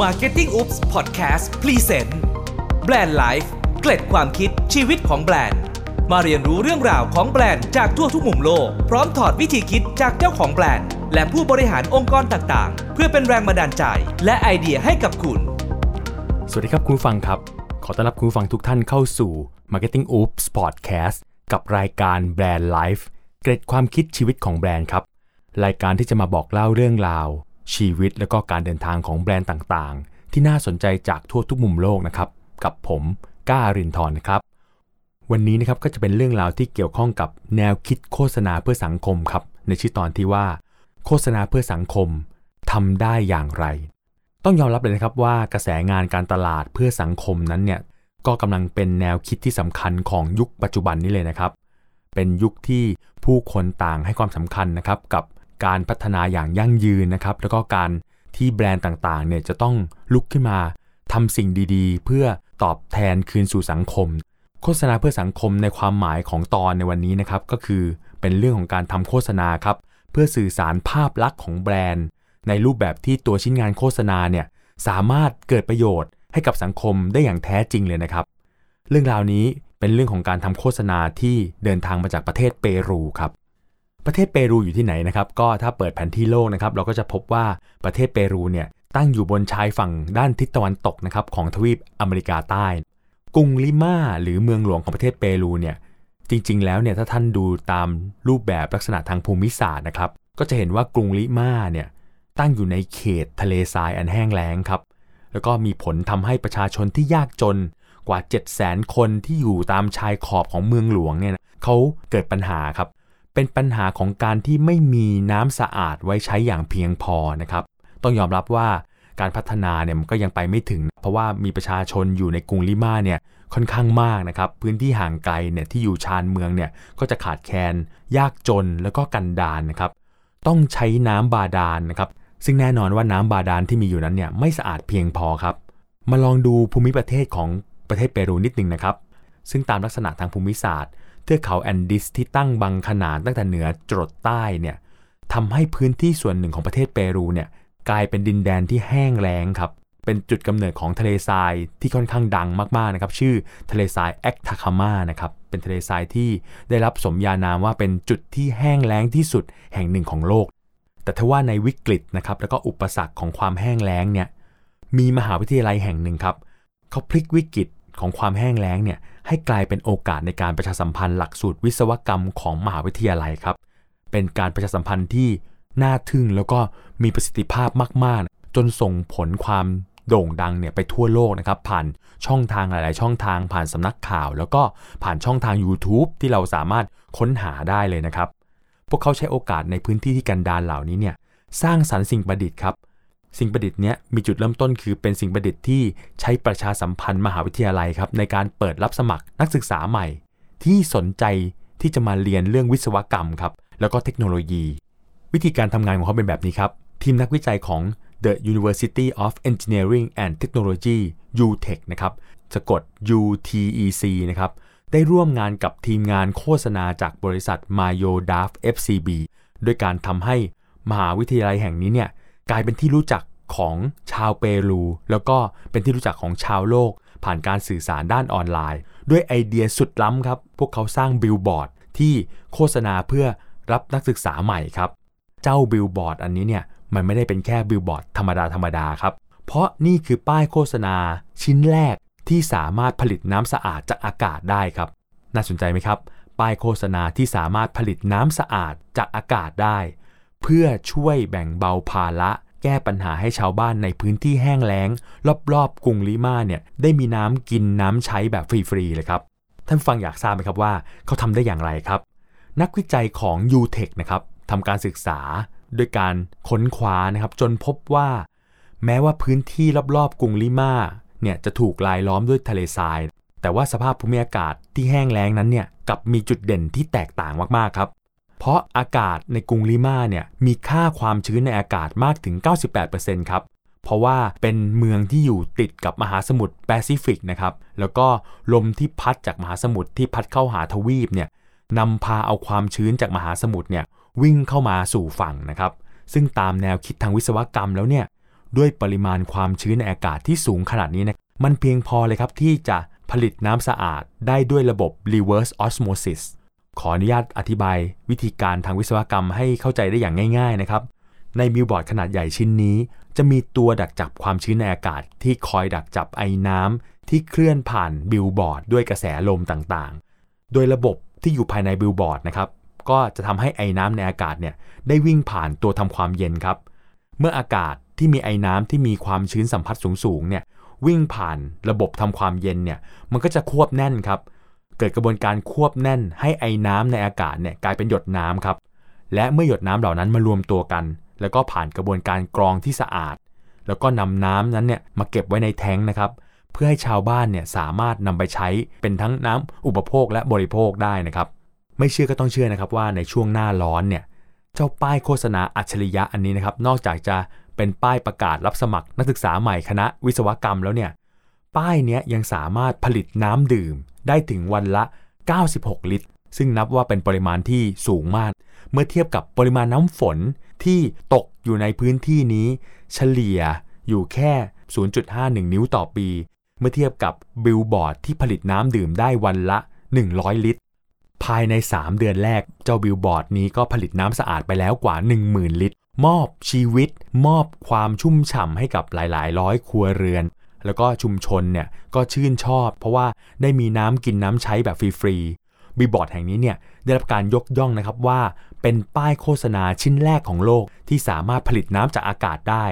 Marketing Oops Podcast Present Brand Life เกร็ดความคิดชีวิตของแบรนด์ มาเรียนรู้เรื่องราวของแบรนด์จากทั่วทุกมุมโลก พร้อมถอดวิธีคิดจากเจ้าของแบรนด์ และผู้บริหารองค์กรต่างๆ เพื่อเป็นแรงบันดาลใจ และไอเดียให้กับคุณ สวัสดีครับคุณฟังครับ ขอต้อนรับคุณฟังทุกท่านเข้าสู่ Marketing Oops Podcast กับรายการแบรนด์ Life เกร็ดความคิดชีวิตของแบรนด์ครับรายการที่จะมาบอกเล่าเรื่องราว ชีวิตและก็การเดินทางของแบรนด์ต่างๆ ที่น่าสนใจจากทั่วทุกมุมโลกนะครับ กับผมก้ารินทร์นะครับ วันนี้นะครับก็จะเป็นเรื่องราวที่เกี่ยวข้องกับแนวคิดโฆษณาเพื่อสังคมครับ ในชื่อตอนที่ว่า โฆษณาเพื่อสังคมทำได้อย่างไร ต้องยอมรับเลยนะครับว่ากระแสงานการตลาดเพื่อสังคมนั้นเนี่ยก็กำลังเป็นแนวคิดที่สำคัญของยุคปัจจุบันนี้เลยนะครับ เป็นยุคที่ผู้คนต่างให้ความสำคัญนะครับกับ การพัฒนาอย่างยั่งยืนนะครับ แล้วก็การที่แบรนด์ต่างๆเนี่ยจะต้องลุกขึ้นมาทำสิ่งดีๆ เพื่อตอบแทนคืนสู่สังคม โฆษณาเพื่อสังคมในความหมายของตอนในวันนี้นะครับ ก็คือเป็นเรื่องของการทำโฆษณาครับ เพื่อสื่อสารภาพลักษณ์ของแบรนด์ ในรูปแบบที่ตัวชิ้นงานโฆษณาเนี่ยสามารถเกิดประโยชน์ให้กับสังคมได้อย่างแท้จริงเลยนะครับ เรื่องราวนี้เป็นเรื่องของการทำโฆษณาที่เดินทางมาจากประเทศเปรูครับ ประเทศเปรูอยู่ที่ไหนนะครับ ก็ถ้าเปิดแผนที่โลกนะครับ เราก็จะพบว่าประเทศเปรูเนี่ยตั้งอยู่บนชายฝั่งด้านทิศตะวันตกนะครับของทวีปอเมริกาใต้ กรุงลิมาหรือเมืองหลวงของประเทศเปรูเนี่ยจริง ๆ แล้วเนี่ยถ้าท่านดูตามรูปแบบลักษณะทางภูมิศาสตร์นะครับ ก็จะเห็นว่ากรุงลิมาเนี่ยตั้งอยู่ในเขตทะเลทรายอันแห้งแล้งครับ แล้วก็มีผลทำให้ประชาชนที่ยากจนกว่า 7 0 0 0 0 0 คนที่อยู่ตามชายขอบของเมืองหลวงเนี่ยเขาเกิดปัญหาครับ เป็นปัญหาของการที่ไม่มีน้ำสะอาดไว้ใช้อย่างเพียงพอนะครับ ต้องยอมรับว่าการพัฒนาเนี่ยมันก็ยังไปไม่ถึง เพราะว่ามีประชาชนอยู่ในกรุงลิมาเนี่ยค่อนข้างมากนะครับ พื้นที่ห่างไกลเนี่ยที่อยู่ชานเมืองเนี่ยก็จะขาดแคลนยากจนแล้วก็กันดานนะครับ ต้องใช้น้ำบาดาลนนะครับ ซึ่งแน่นอนว่าน้ำบาดาลที่มีอยู่นั้นเนี่ยไม่สะอาดเพียงพอครับ มาลองดูภูมิประเทศของประเทศเปรูนิดหนึ่งนะครับ ซึ่งตามลักษณะทางภูมิศาสตร์ เทือกเขาแอนดิสที่ตั้งบังขนาดตั้งแต่เหนือจรดใต้เนี่ยทำให้พื้นที่ส่วนหนึ่งของประเทศเปรูเนี่ยกลายเป็นดินแดนที่แห้งแล้งครับ เป็นจุดกำเนิดของทะเลทรายที่ค่อนข้างดังมากๆนะครับ ชื่อทะเลทรายแอคทาคามานะครับ เป็นทะเลทรายที่ได้รับสมญานามว่าเป็นจุดที่แห้งแล้งที่สุดแห่งหนึ่งของโลก แต่ทว่าในวิกฤตนะครับ แล้วก็อุปสรรคของความแห้งแล้งเนี่ย มีมหาวิทยาลัยแห่งหนึ่งครับ เขาพลิกวิกฤต ของความแห้งแล้งเนี่ยให้กลายเป็นโอกาสในการประชาสัมพันธ์หลักสูตรวิศวกรรมของมหาวิทยาลัยครับ เป็นการประชาสัมพันธ์ที่น่าทึ่งแล้วก็มีประสิทธิภาพมาก ๆ จนส่งผลความโด่งดังเนี่ยไปทั่วโลกนะครับ ผ่านช่องทางหลาย ๆ ช่องทางผ่านสำนักข่าว แล้วก็ผ่านช่องทาง YouTube ที่เราสามารถค้นหาได้เลยนะครับ พวกเขาใช้โอกาสในพื้นที่ที่กันดารเหล่านี้เนี่ยสร้างสรรค์สิ่งประดิษฐ์ครับ สิ่งประดิษฐ์เนี้ยมีจุดเริ่มต้นคือเป็นสิ่งประดิษฐ์ที่ใช้ประชาสัมพันธ์มหาวิทยาลัยครับในการเปิดรับสมัครนักศึกษาใหม่ ที่สนใจที่จะมาเรียนเรื่องวิศวกรรมครับแล้วก็เทคโนโลยี วิธีการทำงานของเขาเป็นแบบนี้ครับ ทีมนักวิจัยของ The University of Engineering and Technology UTech นะครับสะกด UTEC นะครับได้ร่วมงานกับทีมงานโฆษณาจากบริษัท Mayo d a f FCB โดยการทำให้มหาวิทยาลัยแห่งนี้เนี่ย กลายเป็นที่รู้จักของชาวเปรู แล้วก็เป็นที่รู้จักของชาวโลก ผ่านการสื่อสารด้านออนไลน์ ด้วยไอเดียสุดล้ำครับ พวกเขาสร้างบิลบอร์ดที่โฆษณาเพื่อรับนักศึกษาใหม่ครับ เจ้าบิลบอร์ดอันนี้เนี่ยมันไม่ได้เป็นแค่บิลบอร์ดธรรมดาธรรมดาครับ เพราะนี่คือป้ายโฆษณาชิ้นแรกที่สามารถผลิตน้ำสะอาดจากอากาศได้ครับ น่าสนใจไหมครับ ป้ายโฆษณาที่สามารถผลิตน้ำสะอาดจากอากาศได้ เพื่อช่วยแบ่งเบาภาระแก้ปัญหาให้ชาวบ้านในพื้นที่แห้งแล้ง รอบๆกรุงลิมาเนี่ยได้มีน้ำกินน้ำใช้แบบฟรีๆเลยครับ ท่านฟังอยากทราบไหมครับว่าเขาทำได้อย่างไรครับ นักวิจัยของ UTech นะครับทำการศึกษาด้วยการค้นคว้านะครับจนพบว่า แม้ว่าพื้นที่รอบๆกรุงลิมาเนี่ยจะถูกลายล้อมด้วยทะเลทราย แต่ว่าสภาพภูมิอากาศที่แห้งแล้งนั้นเนี่ยกับมีจุดเด่นที่แตกต่างมากๆครับ เพราะอากาศในกรุงลิมาเนี่ยมีค่าความชื้นในอากาศมากถึง 98%ครับเพราะว่าเป็นเมืองที่อยู่ติดกับมหาสมุทรแปซิฟิกนะครับแล้วก็ลมที่พัดจากมหาสมุทรที่พัดเข้าหาทวีปเนี่ยนำพาเอาความชื้นจากมหาสมุทรเนี่ยวิ่งเข้ามาสู่ฝั่งนะครับซึ่งตามแนวคิดทางวิศวกรรมแล้วเนี่ยด้วยปริมาณความชื้นในอากาศที่สูงขนาดนี้นะมันเพียงพอเลยครับที่จะผลิตน้ำสะอาดได้ด้วยระบบ reverse osmosis ขออนุญาตอธิบายวิธีการทางวิศวกรรมให้เข้าใจได้อย่างง่ายๆนะครับ ในบิลบอร์ดขนาดใหญ่ชิ้นนี้ จะมีตัวดักจับความชื้นในอากาศ ที่คอยดักจับไอน้ำที่เคลื่อนผ่านบิลบอร์ดด้วยกระแสลมต่างๆ โดยระบบที่อยู่ภายในบิลบอร์ดนะครับ ก็จะทำให้ไอน้ำในอากาศเนี่ยได้วิ่งผ่านตัวทำความเย็นครับ เมื่ออากาศที่มีไอน้ำที่มีความชื้นสัมพัทธ์สูงๆเนี่ยวิ่งผ่านระบบทำความเย็นเนี่ยมันก็จะควบแน่นครับ เกิดกระบวนการควบแน่นให้ไอน้ำในอากาศเนี่ยกลายเป็นหยดน้ำครับ และเมื่อหยดน้ำเหล่านั้นมารวมตัวกัน แล้วก็ผ่านกระบวนการกรองที่สะอาด แล้วก็นำน้ำนั้นเนี่ยมาเก็บไว้ในแท้งนะครับ เพื่อให้ชาวบ้านเนี่ยสามารถนำไปใช้เป็นทั้งน้ำอุปโภคและบริโภคได้นะครับ ไม่เชื่อก็ต้องเชื่อนะครับว่าในช่วงหน้าร้อนเนี่ยเจ้าป้ายโฆษณาอัจฉริยะอันนี้นะครับ นอกจากจะเป็นป้ายประกาศรับสมัครนักศึกษาใหม่คณะวิศวกรรมแล้วเนี่ย ป้ายนี้ยังสามารถผลิตน้ำดื่มได้ถึงวันละ 96 ลิตร ซึ่งนับว่าเป็นปริมาณที่สูงมาก เมื่อเทียบกับปริมาณน้ำฝนที่ตกอยู่ในพื้นที่นี้ เฉลี่ยอยู่แค่ 0.51 นิ้วต่อปี เมื่อเทียบกับบิลบอร์ดที่ผลิตน้ำดื่มได้วันละ 100 ลิตร ภายใน 3 เดือนแรก เจ้าบิลบอร์ดนี้ก็ผลิตน้ำสะอาดไปแล้วกว่า 10,000 ลิตร มอบชีวิต มอบความชุ่มฉ่ำให้กับหลาย ๆ ร้อยครัวเรือน แล้วก็ชุมชนเนี่ยก็ชื่นชอบ เพราะว่าได้มีน้ำกินน้ำใช้แบบฟรีๆบิลบอร์ดแห่งนี้เนี่ยได้รับการยกย่องนะครับว่า เป็นป้ายโฆษณาชิ้นแรกของโลกที่สามารถผลิตน้ำจากอากาศได้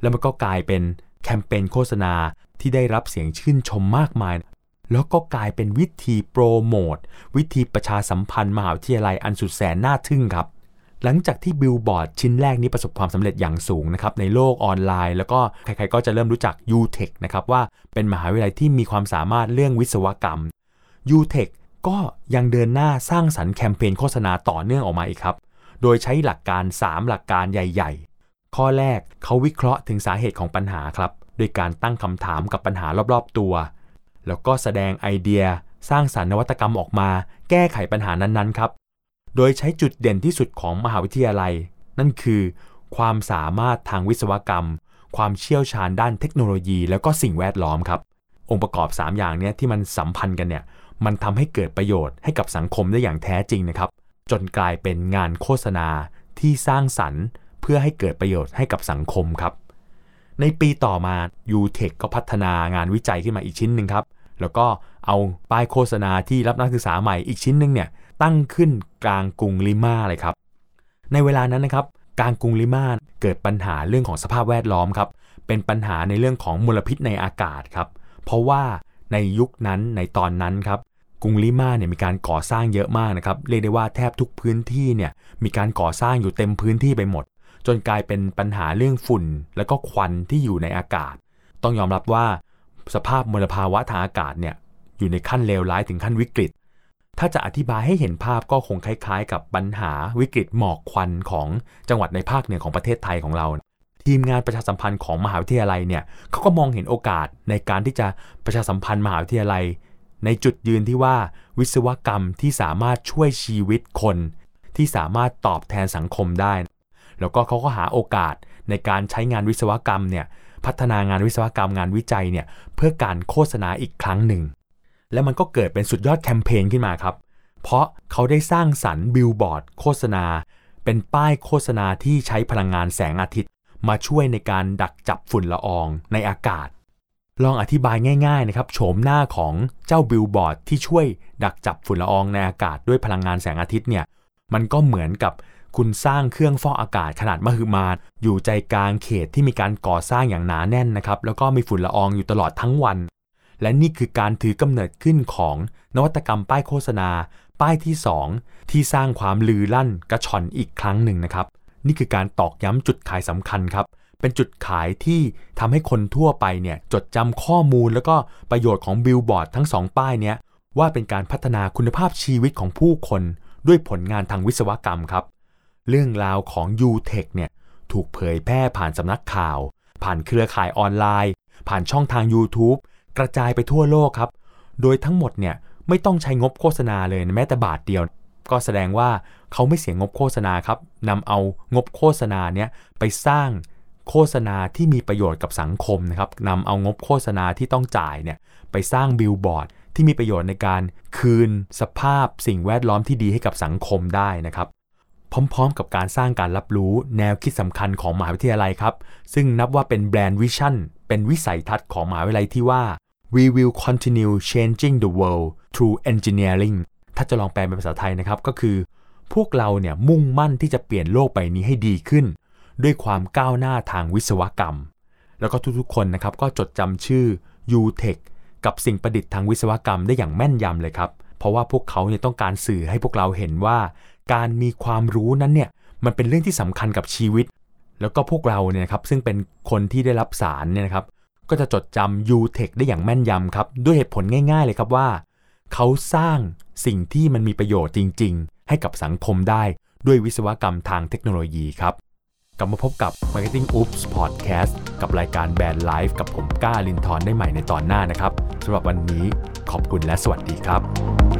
แล้วมันก็กลายเป็นแคมเปญโฆษณาที่ได้รับเสียงชื่นชมมากมาย แล้วก็กลายเป็นวิธีโปรโมท วิธีประชาสัมพันธ์มหาวิทยาลัยอันสุดแสนน่าทึ่งครับ หลังจากที่บิลบอร์ดชิ้นแรกนี้ประสบความสำเร็จอย่างสูงนะครับในโลกออนไลน์ แล้วก็ใครๆก็จะเริ่มรู้จัก UTEC นะครับว่าเป็นมหาวิทยาลัยที่มีความสามารถเรื่องวิศวกรรม UTech ก็ยังเดินหน้าสร้างสรรค์แคมเปญโฆษณาต่อเนื่องออกมาอีกครับ โดยใช้หลักการ 3 หลักการใหญ่ ๆ ข้อแรกเขาวิเคราะห์ถึงสาเหตุของปัญหาครับโดยการตั้งคำถามกับปัญหารอบๆตัว แล้วก็แสดงไอเดีย สร้างสรรค์นวัตกรรมออกมา แก้ไขปัญหานั้นๆครับ โดยใช้จุดเด่นที่สุดของมหาวิทยาลัย นั่นคือ ความสามารถทางวิศวกรรม ความเชี่ยวชาญด้านเทคโนโลยี แล้วก็สิ่งแวดล้อมครับ องค์ประกอบ 3 อย่างเนี้ยที่มันสัมพันธ์กันเนี่ยมันทำให้เกิดประโยชน์ให้กับสังคมได้อย่างแท้จริงนะครับ จนกลายเป็นงานโฆษณาที่สร้างสรรค์เพื่อให้เกิดประโยชน์ให้กับสังคมครับ ในปีต่อมา UTech ก็พัฒนางานวิจัยขึ้นมาอีกชิ้นหนึ่งครับ แล้วก็เอาป้ายโฆษณาที่รับนักศึกษาใหม่อีกชิ้นหนึ่งเนี่ย ตั้งขึ้นกลางกรุงลิมาเลยครับ ในเวลานั้นนะครับกลางกรุงลิมาเกิดปัญหาเรื่องของสภาพแวดล้อมครับ เป็นปัญหาในเรื่องของมลพิษในอากาศครับ เพราะว่าในยุคนั้นในตอนนั้นครับกรุงลิมาเนี่ยมีการก่อสร้างเยอะมากนะครับ เรียกได้ว่าแทบทุกพื้นที่เนี่ยมีการก่อสร้างอยู่เต็มพื้นที่ไปหมด จนกลายเป็นปัญหาเรื่องฝุ่น แล้วก็ควันที่อยู่ในอากาศ ต้องยอมรับว่าสภาพมลภาวะทางอากาศเนี่ยอยู่ในขั้นเลวร้ายถึงขั้นวิกฤต ถ้าจะอธิบายให้เห็นภาพก็คงคล้ายๆ กับปัญหาวิกฤตหมอกควันของจังหวัดในภาคเหนือของประเทศไทยของเรา ทีมงานประชาสัมพันธ์ของมหาวิทยาลัยเนี่ยเขาก็มองเห็นโอกาสในการที่จะประชาสัมพันธ์มหาวิทยาลัย ในจุดยืนที่ว่าวิศวกรรมที่สามารถช่วยชีวิตคน ที่สามารถตอบแทนสังคมได้ แล้วก็เขาก็หาโอกาสในการใช้งานวิศวกรรมเนี่ยพัฒนางานวิศวกรรมงานวิจัยเนี่ยเพื่อการโฆษณาอีกครั้งหนึ่ง แล้วมันก็เกิดเป็นสุดยอดแคมเปญขึ้นมาครับ เพราะเขาได้สร้างสรรค์บิลบอร์ดโฆษณา เป็นป้ายโฆษณาที่ใช้พลังงานแสงอาทิตย์ มาช่วยในการดักจับฝุ่นละอองในอากาศ ลองอธิบายง่ายๆนะครับโฉมหน้าของเจ้าบิลบอร์ดที่ช่วยดักจับฝุ่นละอองในอากาศด้วยพลังงานแสงอาทิตย์เนี่ยมันก็เหมือนกับคุณสร้างเครื่องฟอกอากาศขนาดมหึมาอยู่ใจกลางเขตที่มีการก่อสร้างอย่างหนาแน่นนะครับ แล้วก็มีฝุ่นละอองอยู่ตลอดทั้งวัน และนี่คือการถือกำเนิดขึ้นของนวัตกรรมป้ายโฆษณา ป้ายที่ 2 ที่สร้างความลือลั่นกระชอนอีกครั้งหนึ่งนะครับ นี่คือการตอกย้ำจุดขายสำคัญครับ เป็นจุดขายที่ทำให้คนทั่วไปเนี่ยจดจำข้อมูลแล้วก็ประโยชน์ของบิลบอร์ดทั้งสองป้ายเนี้ยว่าเป็นการพัฒนาคุณภาพชีวิตของผู้คน ด้วยผลงานทางวิศวกรรมครับ เรื่องราวของ U-Tech เนี่ยถูกเผยแพร่ผ่านสำนักข่าว ผ่านเครือข่ายออนไลน์ ผ่านช่องทาง YouTube กระจายไปทั่วโลกครับ โดยทั้งหมดเนี่ยไม่ต้องใช้งบโฆษณาเลยแม้แต่บาทเดียว ก็แสดงว่าเขาไม่เสียงบโฆษณาครับนำเอางบโฆษณาเนี่ยไปสร้างโฆษณาที่มีประโยชน์กับสังคมนะครับนำเอางบโฆษณาที่ต้องจ่ายเนี่ยไปสร้างบิลบอร์ดที่มีประโยชน์ในการคืนสภาพสิ่งแวดล้อมที่ดีให้กับสังคมได้นะครับ พร้อมๆ กับการสร้างการรับรู้แนวคิดสำคัญของมหาวิทยาลัยครับ ซึ่งนับว่าเป็น brand vision เป็นวิสัยทัศน์ของมหาวิทยาลัยที่ว่า we will continue changing the world through engineering ถ้าจะลองแปลเป็นภาษาไทยนะครับ ก็คือ พวกเราเนี่ยมุ่งมั่นที่จะเปลี่ยนโลกใบนี้ให้ดีขึ้น ด้วยความก้าวหน้าทางวิศวกรรม แล้วก็ทุกๆคนนะครับก็จดจำชื่อ UTech กับสิ่งประดิษฐ์ทางวิศวกรรมได้อย่างแม่นยำเลยครับ เพราะว่าพวกเขาเนี่ยต้องการสื่อให้พวกเราเห็นว่า การมีความรู้นั้นเนี่ยมันเป็นเรื่องที่สำคัญกับชีวิต แล้วก็พวกเราเนี่ยครับซึ่งเป็นคนที่ได้รับสารเนี่ยนะครับ ก็จะจดจำ UTech ได้อย่างแม่นยำครับ ด้วยเหตุผลง่าย ๆ เลยครับว่า เขาสร้างสิ่งที่มันมีประโยชน์จริง ๆ ให้กับสังคมได้ด้วยวิศวกรรมทางเทคโนโลยีครับ กลับมาพบกับ Marketing Oops Podcast กับรายการแบรนด์ไลฟ์กับผมก้าลินทอนได้ใหม่ในตอนหน้านะครับสำหรับวันนี้ขอบคุณและสวัสดีครับ